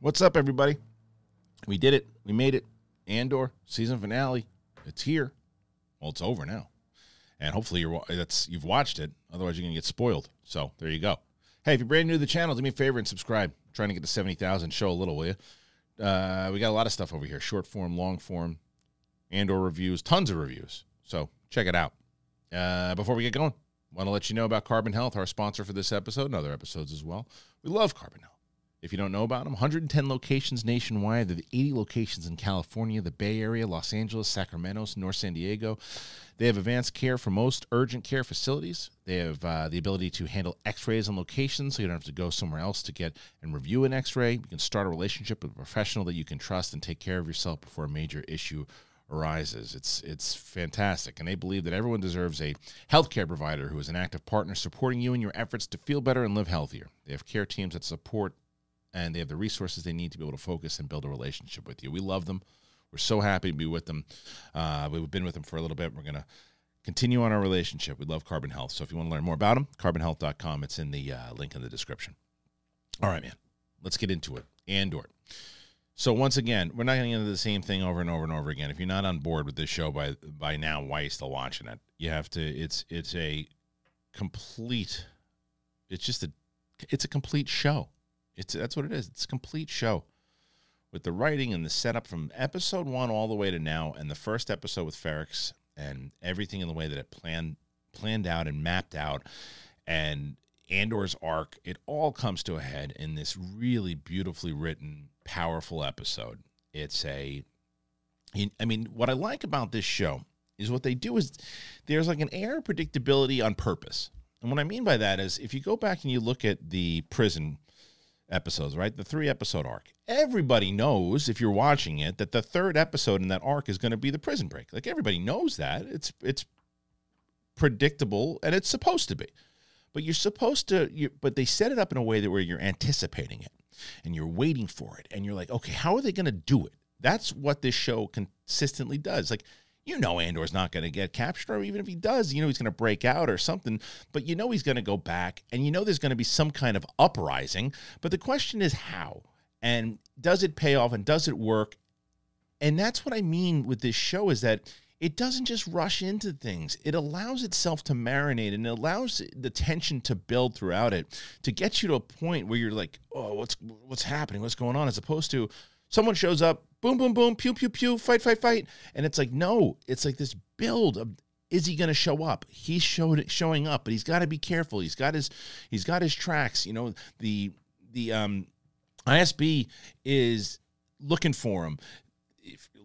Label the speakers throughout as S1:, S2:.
S1: What's up, everybody? We did it. We made it. Andor season finale. It's here. Well, it's over now, and hopefully you're that's you've watched it. Otherwise, you're gonna get spoiled. So there you go. Hey, if you're brand new to the channel, do me a favor and subscribe. I'm trying to get to seventy thousand. Show a little, will you? Uh, we got a lot of stuff over here: short form, long form, Andor reviews, tons of reviews. So check it out. Uh, before we get going, want to let you know about Carbon Health, our sponsor for this episode and other episodes as well. We love Carbon Health. If you don't know about them, 110 locations nationwide. They're the 80 locations in California, the Bay Area, Los Angeles, Sacramento, North San Diego. They have advanced care for most urgent care facilities. They have uh, the ability to handle x rays on location, so you don't have to go somewhere else to get and review an x ray. You can start a relationship with a professional that you can trust and take care of yourself before a major issue arises. It's it's fantastic, and they believe that everyone deserves a healthcare provider who is an active partner supporting you in your efforts to feel better and live healthier. They have care teams that support and they have the resources they need to be able to focus and build a relationship with you. We love them. We're so happy to be with them. Uh, we've been with them for a little bit. We're going to continue on our relationship. We love Carbon Health. So if you want to learn more about them, carbonhealth.com. It's in the uh, link in the description. All right, man. Let's get into it. Andor. So once again, we're not going to get into the same thing over and over and over again. If you're not on board with this show by by now, why are you still watching it? You have to. It's it's a complete. It's just a. It's a complete show. It's that's what it is. It's a complete show with the writing and the setup from episode one all the way to now, and the first episode with Ferrix and everything in the way that it planned planned out and mapped out, and Andor's arc. It all comes to a head in this really beautifully written, powerful episode. It's a, I mean, what I like about this show is what they do is there's like an air of predictability on purpose. And what I mean by that is if you go back and you look at the prison episodes, right? The three episode arc. Everybody knows if you're watching it that the third episode in that arc is going to be the prison break. Like everybody knows that. It's it's predictable and it's supposed to be. But you're supposed to you but they set it up in a way that where you're anticipating it and you're waiting for it and you're like, "Okay, how are they going to do it?" That's what this show consistently does. Like you know Andor's not going to get captured, or even if he does, you know he's going to break out or something. But you know he's going to go back, and you know there's going to be some kind of uprising. But the question is how, and does it pay off, and does it work? And that's what I mean with this show is that it doesn't just rush into things. It allows itself to marinate and it allows the tension to build throughout it to get you to a point where you're like, oh, what's what's happening? What's going on? As opposed to someone shows up, boom, boom, boom, pew, pew, pew, fight, fight, fight. And it's like, no, it's like this build of is he going to show up? He's showed showing up, but he's got to be careful. He's got his he's got his tracks. You know, the the um ISB is looking for him.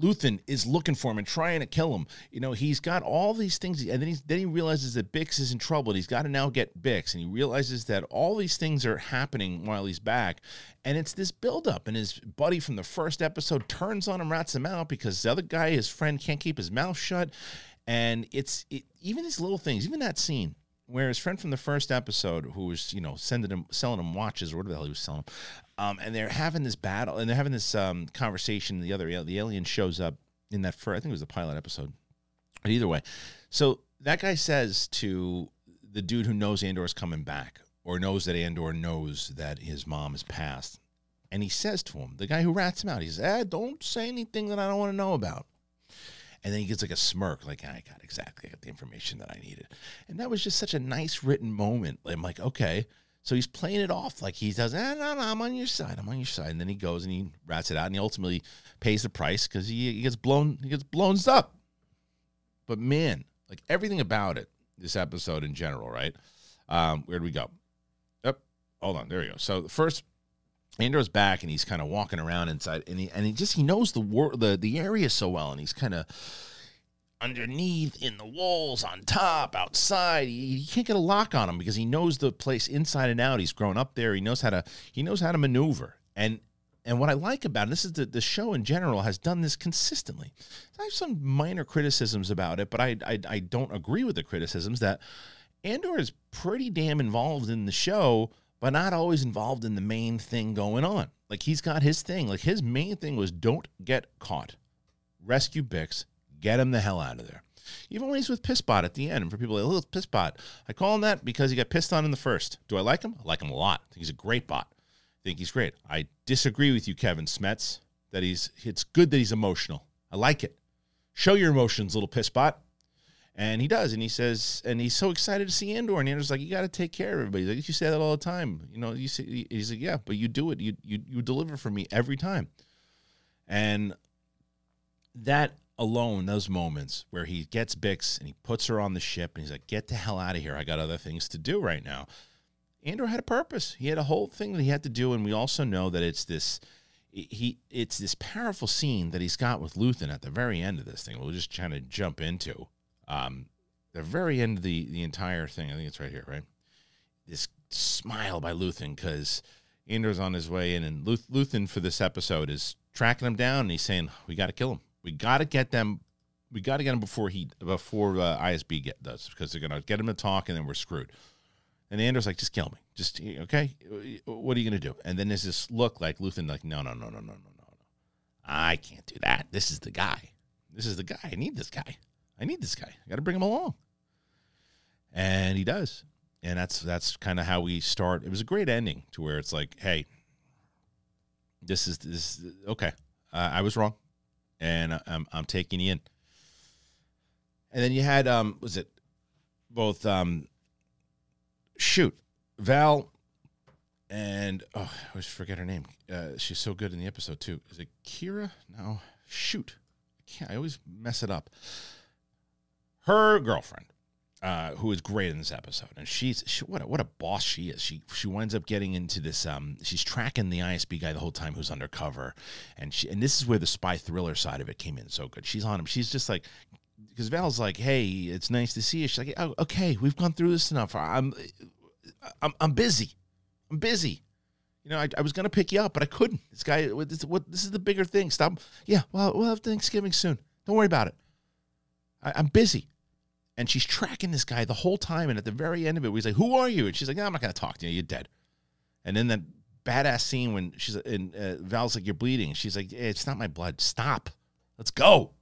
S1: Luthen is looking for him and trying to kill him. You know, he's got all these things, and then he then he realizes that Bix is in trouble. And he's got to now get Bix, and he realizes that all these things are happening while he's back, and it's this buildup. And his buddy from the first episode turns on him, rats him out because the other guy, his friend, can't keep his mouth shut, and it's it, even these little things, even that scene where his friend from the first episode, who was you know sending him selling him watches or whatever the hell he was selling him, um, and they're having this battle and they're having this um, conversation. The other the alien shows up in that first, I think it was the pilot episode. But either way, so that guy says to the dude who knows Andor's coming back or knows that Andor knows that his mom has passed, and he says to him, the guy who rats him out, he says, eh, "Don't say anything that I don't want to know about." And then he gets like a smirk, like I got exactly the information that I needed. And that was just such a nice written moment. I'm like, okay. So he's playing it off like he does, eh, no, no, I'm on your side. I'm on your side. And then he goes and he rats it out and he ultimately pays the price because he, he gets blown, he gets blown up. But man, like everything about it, this episode in general, right? Um, where do we go? Yep. Hold on. There we go. So the first Andor's back and he's kind of walking around inside and he and he just he knows the war the the area so well and he's kind of underneath, in the walls, on top, outside. He, he can't get a lock on him because he knows the place inside and out. He's grown up there. He knows how to he knows how to maneuver. And and what I like about it, this is that the show in general has done this consistently. I have some minor criticisms about it, but I, I I don't agree with the criticisms that Andor is pretty damn involved in the show, but not always involved in the main thing going on. Like he's got his thing. Like his main thing was don't get caught. Rescue Bix, get him the hell out of there. Even when he's with Pissbot at the end, and for people like, oh, Pissbot, I call him that because he got pissed on in the first. Do I like him? I like him a lot. I think he's a great bot. I think he's great. I disagree with you, Kevin Smets, that he's it's good that he's emotional. I like it. Show your emotions, little Pissbot. And he does, and he says, and he's so excited to see Andor. And Andor's like, "You got to take care of everybody." He's like, "You say that all the time, you know." You say, he's like, "Yeah, but you do it. You you you deliver for me every time." And that alone, those moments where he gets Bix and he puts her on the ship, and he's like, "Get the hell out of here! I got other things to do right now." Andor had a purpose. He had a whole thing that he had to do, and we also know that it's this he it's this powerful scene that he's got with Luthen at the very end of this thing. We'll just kind of jump into um, the very end of the the entire thing. I think it's right here, right? This smile by Luthen because Andor's on his way in, and Luth- Luthen for this episode is tracking him down, and he's saying, "We got to kill him. We got to get them. We got to get him before he before uh, ISB get does because they're gonna get him to talk, and then we're screwed." And Andor's like, "Just kill me. Just okay. What are you gonna do?" And then there's this look like Luthen, like, "No, no, no, no, no, no, no, no. I can't do that. This is the guy. This is the guy. I need this guy." I need this guy. I got to bring him along. And he does. And that's that's kind of how we start. It was a great ending to where it's like, hey, this is this okay. Uh, I was wrong, and I'm I'm taking you in. And then you had um was it both um shoot Val and oh I always forget her name. Uh, she's so good in the episode too. Is it Kira? No, shoot. I. I always mess it up her girlfriend, uh, who is great in this episode, and she's she, what a, what a boss she is. She she winds up getting into this. Um, she's tracking the ISB guy the whole time who's undercover, and she and this is where the spy thriller side of it came in so good. She's on him. She's just like. Because Val's like, "Hey, it's nice to see you." She's like, "Oh, okay, we've gone through this enough. I'm, I'm, I'm busy. I'm busy. You know, I, I was gonna pick you up, but I couldn't. This guy, this, what, this is the bigger thing. Stop. Yeah, well, we'll have Thanksgiving soon. Don't worry about it. I, I'm busy and she's tracking this guy the whole time. And at the very end of it, he's like, "Who are you?" And she's like, no, "I'm not going to talk to you. You're dead." And then that badass scene when she's in uh, Val's like, "You're bleeding." She's like, hey, "It's not my blood. Stop. Let's go."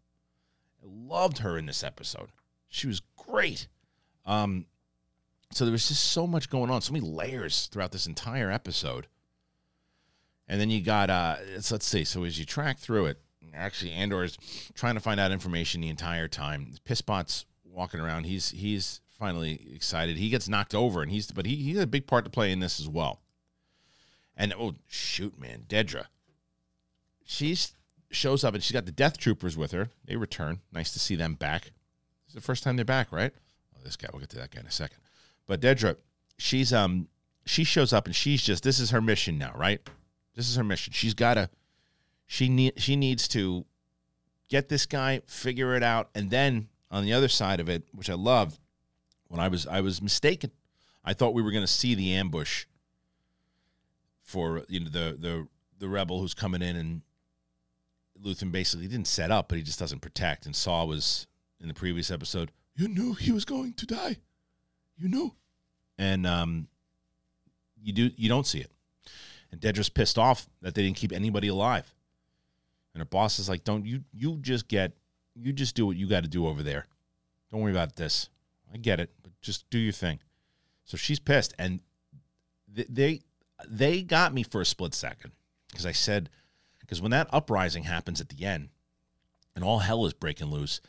S1: I loved her in this episode. She was great. Um, so there was just so much going on, so many layers throughout this entire episode. And then you got uh, let's see. So as you track through it, actually Andor is trying to find out information the entire time. Pissbot's walking around. He's he's finally excited. He gets knocked over, and he's but he he had a big part to play in this as well. And oh shoot, man, Dedra, she shows up and she's got the Death Troopers with her. They return. Nice to see them back. It's the first time they're back, right? Oh, this guy. We'll get to that guy in a second. But Dedra, she's um she shows up and she's just this is her mission now, right? This is her mission. She's got to she need she needs to get this guy, figure it out, and then on the other side of it, which I love, when I was I was mistaken. I thought we were going to see the ambush for you know the the the rebel who's coming in and Luthen basically didn't set up, but he just doesn't protect. And Saw was in the previous episode. You knew he was going to die. You knew, and um, you do you don't see it. And Dedra's pissed off that they didn't keep anybody alive. And her boss is like, "Don't you you just get you just do what you got to do over there. Don't worry about this. I get it, but just do your thing. So she's pissed, and they they got me for a split second because I said because when that uprising happens at the end, and all hell is breaking loose,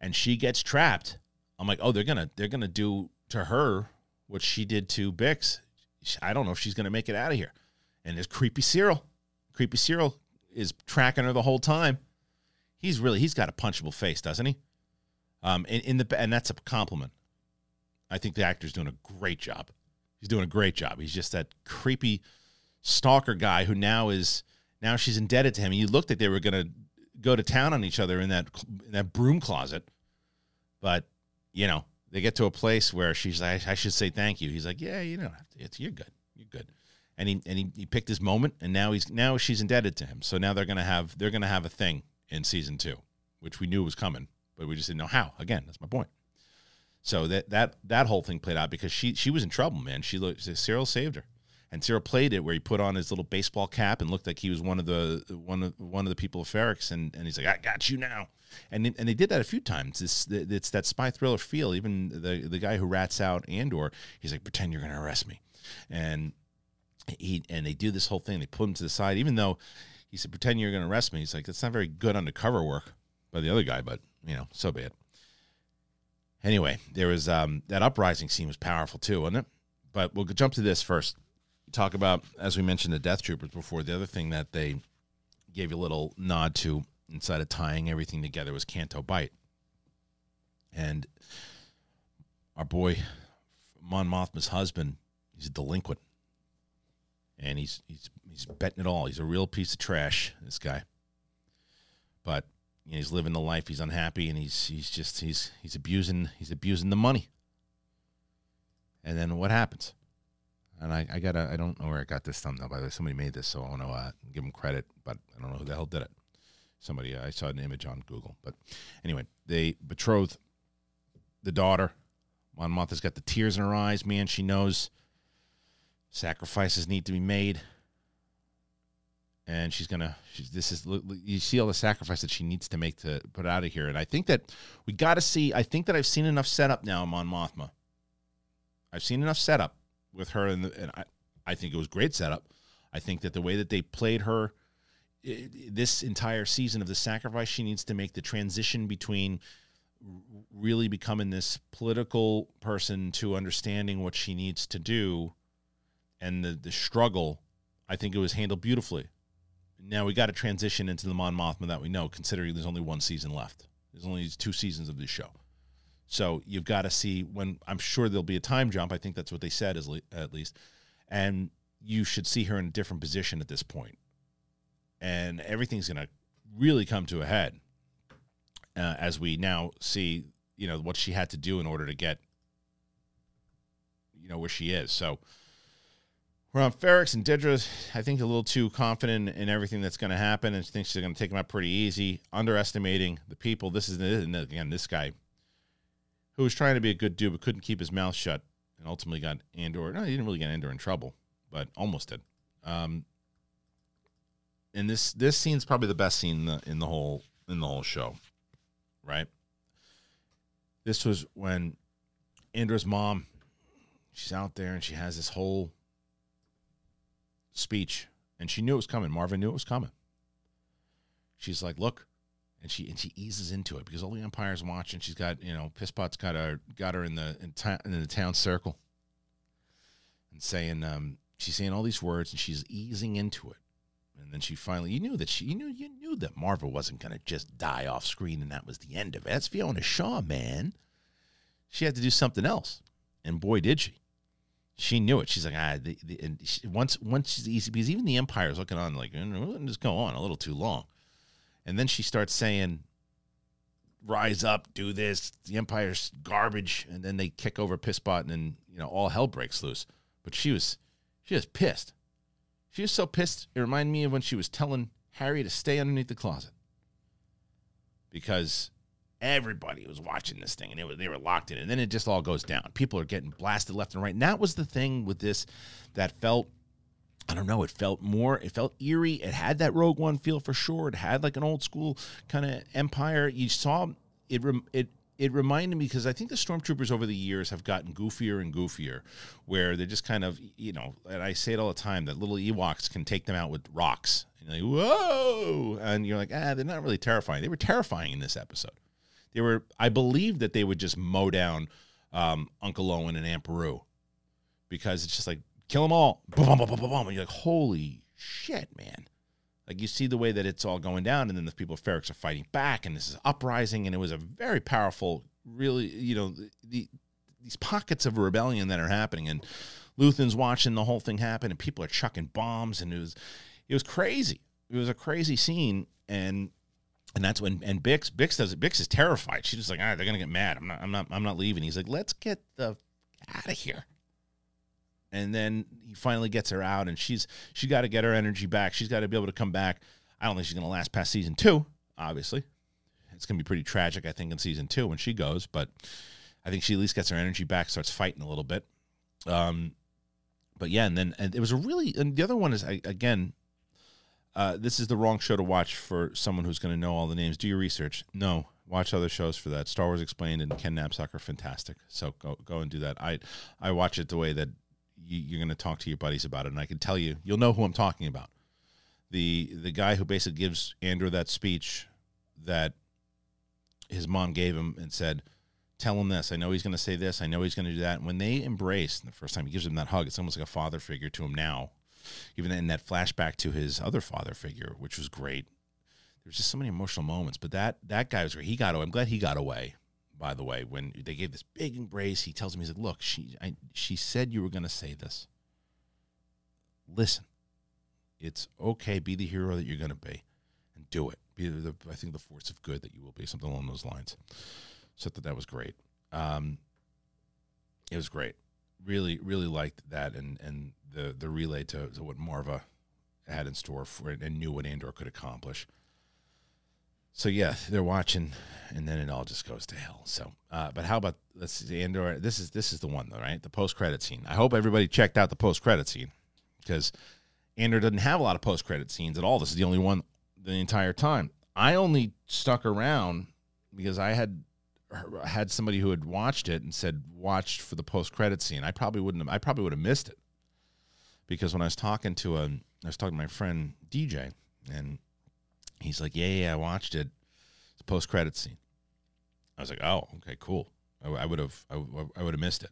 S1: and she gets trapped, I'm like, oh, they're gonna they're gonna do to her what she did to Bix. I don't know if she's gonna make it out of here. And there's creepy Syril. Creepy Syril is tracking her the whole time he's really he's got a punchable face, doesn't he? Um, in, in the and that's a compliment. I think the actor's doing a great job. He's doing a great job. He's just that creepy stalker guy who now is now she's indebted to him. You looked like they were to go to town on each other in that in that broom closet, but you know, they get to a place where she's like, I should say thank you. He's like, yeah, you know, it's you're good, you're good. And he and he, he picked his moment, and now he's now she's indebted to him. So now they're gonna have they're gonna have a thing in season two, which we knew was coming, but we just didn't know how. Again, that's my point. So that that that whole thing played out because she she was in trouble, man. She looked Syril saved her, and Syril played it where he put on his little baseball cap and looked like he was one of the one of one of the people of Ferrix, and and he's like, I got you now, and and they did that a few times. It's it's that spy thriller feel. Even the the guy who rats out Andor, he's like, pretend you're gonna arrest me, and he and they do this whole thing. They put him to the side, even though he said, "Pretend you're going to arrest me." He's like, "That's not very good undercover work by the other guy, but you know, so be it." Anyway, there was um, that uprising scene was powerful too, wasn't it? But we'll jump to this first. Talk about, as we mentioned, the Death Troopers before. The other thing that they gave you a little nod to inside of tying everything together was Canto Bight, and our boy Mon Mothma's husband. He's a delinquent and he's he's he's betting it all. He's a real piece of trash, this guy. But you know, he's living the life. He's unhappy, and he's he's just he's he's abusing he's abusing the money. And then what happens? And I, I gotta I don't know where I got this thumbnail. By the way, somebody made this, so I want to uh, give him credit, but I don't know who the hell did it. Somebody I saw an image on Google, but anyway, they betroth the daughter. Mon Mothma's got the tears in her eyes. Man, she knows sacrifices need to be made. And she's gonna she's, this is you see all the sacrifice that she needs to make to put out of here. And i think that we got to see i think that i've seen enough setup now on mothma. I've seen enough setup with her and, and I, I think it was great setup. I think that the way that they played her this entire season of the sacrifice she needs to make the transition between really becoming this political person to understanding what she needs to do and the the struggle, I think it was handled beautifully. Now we got to transition into the Mon Mothma that we know, considering there's only one season left. There's only two seasons of this show, so you've got to see when. I'm sure there'll be a time jump. I think that's what they said, as at least, and you should see her in a different position at this point. point, and everything's going to really come to a head uh, as we now see, you know, what she had to do in order to get, you know, where she is. So we're on Ferrix and Dedra, I think, a little too confident in everything that's going to happen and thinks she's going to take them out pretty easy, underestimating the people. This is, again, this guy who was trying to be a good dude but couldn't keep his mouth shut and ultimately got Andor. No, he didn't really get Andor in trouble, but almost did. Um, and this this scene's probably the best scene in the, in the whole in the whole show, right? This was when Andor's mom, she's out there and she has this whole speech, and she knew it was coming. Marvin knew it was coming. She's like, "Look," and she and she eases into it because all the Empire's watching. She's got you know, Pisspot's got her got her in the in, ta- in the town circle, and saying um, she's saying all these words, and she's easing into it. And then she finally, you knew that she, you knew, you knew that Maarva wasn't going to just die off screen, and that was the end of it. That's Fiona Shaw, man. She had to do something else, and boy, did she she knew it. She's like, ah, the, the, and she, once once she's because even the Empire's looking on like, letting this go on a little too long, and then she starts saying, "Rise up, do this." The Empire's garbage, and then they kick over Pisspot, and then you know all hell breaks loose. But she was, she was pissed. She was so pissed. It reminded me of when she was telling Harry to stay underneath the closet because Everybody was watching this thing, and it was, they were locked in. And then it just all goes down. People are getting blasted left and right. And that was the thing with this that felt I don't know. It felt more. It felt eerie. It had that Rogue One feel for sure. It had like an old school kind of Empire. You saw it. It it reminded me because I think the stormtroopers over the years have gotten goofier and goofier, where they're just kind of you know. And I say it all the time that little Ewoks can take them out with rocks. And you're like whoa, and you're like ah, they're not really terrifying. They were terrifying in this episode. They were, I believe that they would just mow down um, Uncle Owen and Aunt Beru because it's just like kill them all. Boom, boom, boom, boom, boom. And you're like, holy shit, man. Like you see the way that it's all going down, and then the people of Ferrix are fighting back, and this is uprising, and it was a very powerful, really, you know, the, the these pockets of rebellion that are happening, and Luthen's watching the whole thing happen, and people are chucking bombs, and it was, it was crazy. It was a crazy scene, and And that's when and Bix Bix does it. Bix is terrified. She's just like, ah, they're gonna get mad. I'm not. I'm not. I'm not leaving. He's like, let's get the out of here. And then he finally gets her out, and she's she got to get her energy back. She's got to be able to come back. I don't think she's gonna last past season two. Obviously, it's gonna be pretty tragic. I think in season two when she goes, but I think she at least gets her energy back, starts fighting a little bit. Um, but yeah, and then and it was a really and the other one is again uh, this is the wrong show to watch for someone who's going to know all the names. Do your research. No, watch other shows for that. Star Wars Explained and Ken Napzok are fantastic. So go go and do that. I I watch it the way that you, are going to talk to your buddies about it, and I can tell you, you'll know who I'm talking about. The the guy who basically gives Andor that speech that his mom gave him and said, "Tell him this. I know he's going to say this. I know he's going to do that." And when they embrace the first time, he gives him that hug. It's almost like a father figure to him now even in that flashback to his other father figure, which was great. There's just so many emotional moments. But that that guy was great. He got away. I'm glad he got away. By the way, when they gave this big embrace, he tells him, "He's like, look, she I, she said you were going to say this. Listen, it's okay. Be the hero that you're going to be, and do it. Be the, I think the force of good that you will be. Something along those lines. So that that was great. Um, it was great. Really, really liked that, and and the the relay to, to what Maarva had in store for it and knew what Andor could accomplish. So yeah, they're watching, and then it all just goes to hell. So, uh, but how about let's see, Andor? This is this is the one though, right? The post credit scene. I hope everybody checked out the post credit scene because Andor doesn't have a lot of post credit scenes at all. This is the only one the entire time. I only stuck around because I had had somebody who had watched it and said watched for the post credit scene. I probably wouldn't. Have, I probably would have missed it because when I was talking to a, I was talking to my friend DJ, and he's like, "Yeah, yeah, I watched it. It's a post credit scene." I was like, "Oh, okay, cool. I would have, I would have missed it."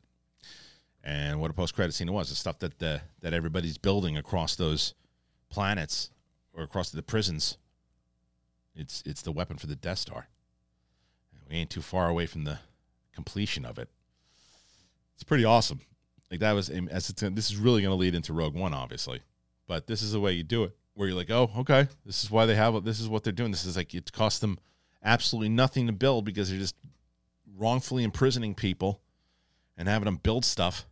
S1: And what a post credit scene it was, the stuff that the that everybody's building across those planets or across the prisons. It's it's the weapon for the Death Star. We ain't too far away from the completion of it. It's pretty awesome. Like that was as it's this is really going to lead into Rogue One, obviously, but this is the way you do it, where you're like, oh, okay, this is why they have. This is what they're doing. This is like it costs them absolutely nothing to build because they're just wrongfully imprisoning people and having them build stuff,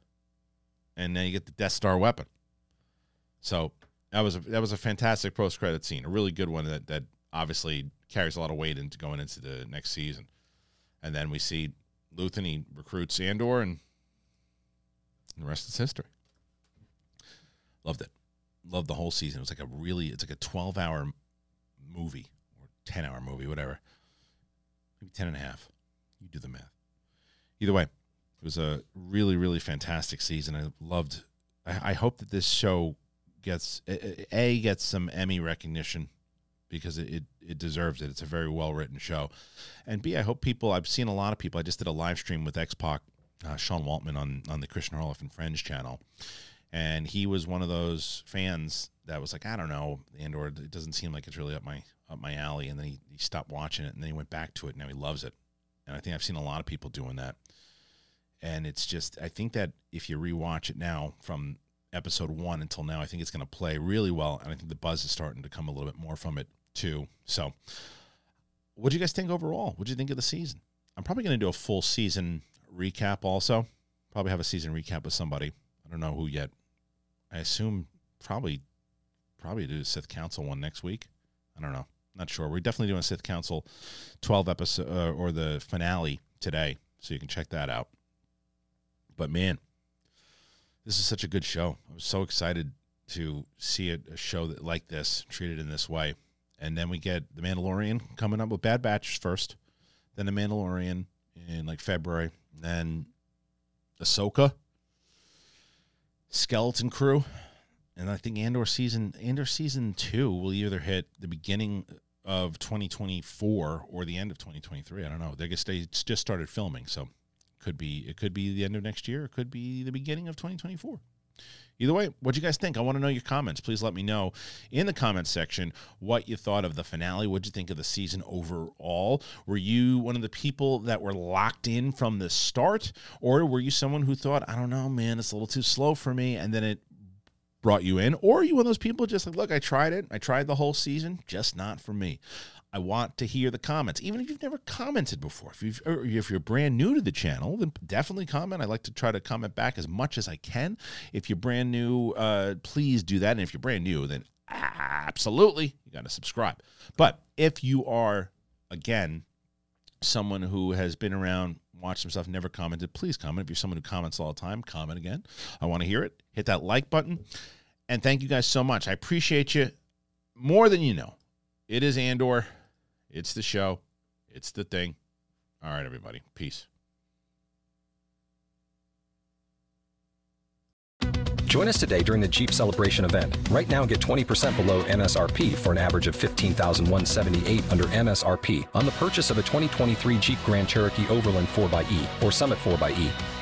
S1: and then you get the Death Star weapon. So that was a, that was a fantastic post credit scene, a really good one that that obviously carries a lot of weight into going into the next season. And then we see Luthen he recruits Andor and the rest is history. Loved it. Loved the whole season. It was like a really, it's like a 12 hour movie or 10 hour movie, whatever. Maybe 10 and a half. You do the math. Either way, it was a really, really fantastic season. I loved, I, I hope that this show gets, A, gets some Emmy recognition because it, it, it, deserves it. It's a very well written show. And B, I hope people, I've seen a lot of people, I just did a live stream with X Pac uh, Sean Waltman on on the Kristian Harloff and Friends channel, and he was one of those fans that was like, I don't know, Andor It doesn't seem like it's really up my up my alley. And then he, he stopped watching it, and then he went back to it. And now he loves it, and I think I've seen a lot of people doing that. And it's just, I think that if you rewatch it now from episode one until now, I think it's going to play really well, and I think the buzz is starting to come a little bit more from it too. So, what do you guys think overall? What do you think of the season? I'm probably going to do a full season recap also. Probably have a season recap with somebody. I don't know who yet. I assume probably probably do Sith Council one next week. I don't know. Not sure. We're definitely doing Sith Council 12 episode uh, or the finale today, so you can check that out. But man, this is such a good show. I was so excited to see a, a show that like this treated in this way. And then we get the Mandalorian coming up with Bad Batch first, then the Mandalorian in like February, then Ahsoka, Skeleton Crew, and I think Andor season Andor season two will either hit the beginning of 2024 or the end of 2023. I don't know. They guess they just started filming, so could be it could be the end of next year. It could be the beginning of 2024. Either way, what do you guys think? I want to know your comments. Please let me know in the comments section what you thought of the finale. What did you think of the season overall? Were you one of the people that were locked in from the start, or were you someone who thought, I don't know, man, it's a little too slow for me, and then it brought you in, or are you one of those people just like, look, I tried it, I tried the whole season, just not for me. I want to hear the comments, even if you've never commented before. If you've, if you're brand new to the channel, then definitely comment. I like to try to comment back as much as I can. If you're brand new, uh, please do that. And if you're brand new, then absolutely you got to subscribe. But if you are again someone who has been around, watched some stuff, never commented, please comment. If you're someone who comments all the time, comment again. I want to hear it. Hit that like button. And thank you guys so much. I appreciate you more than you know. It is Andor. It's the show. It's the thing. All right, everybody. Peace.
S2: Join us today during the Jeep Celebration event. Right now, get 20% below MSRP for an average of 15178 under MSRP on the purchase of a 2023 Jeep Grand Cherokee Overland 4xE or Summit 4xE.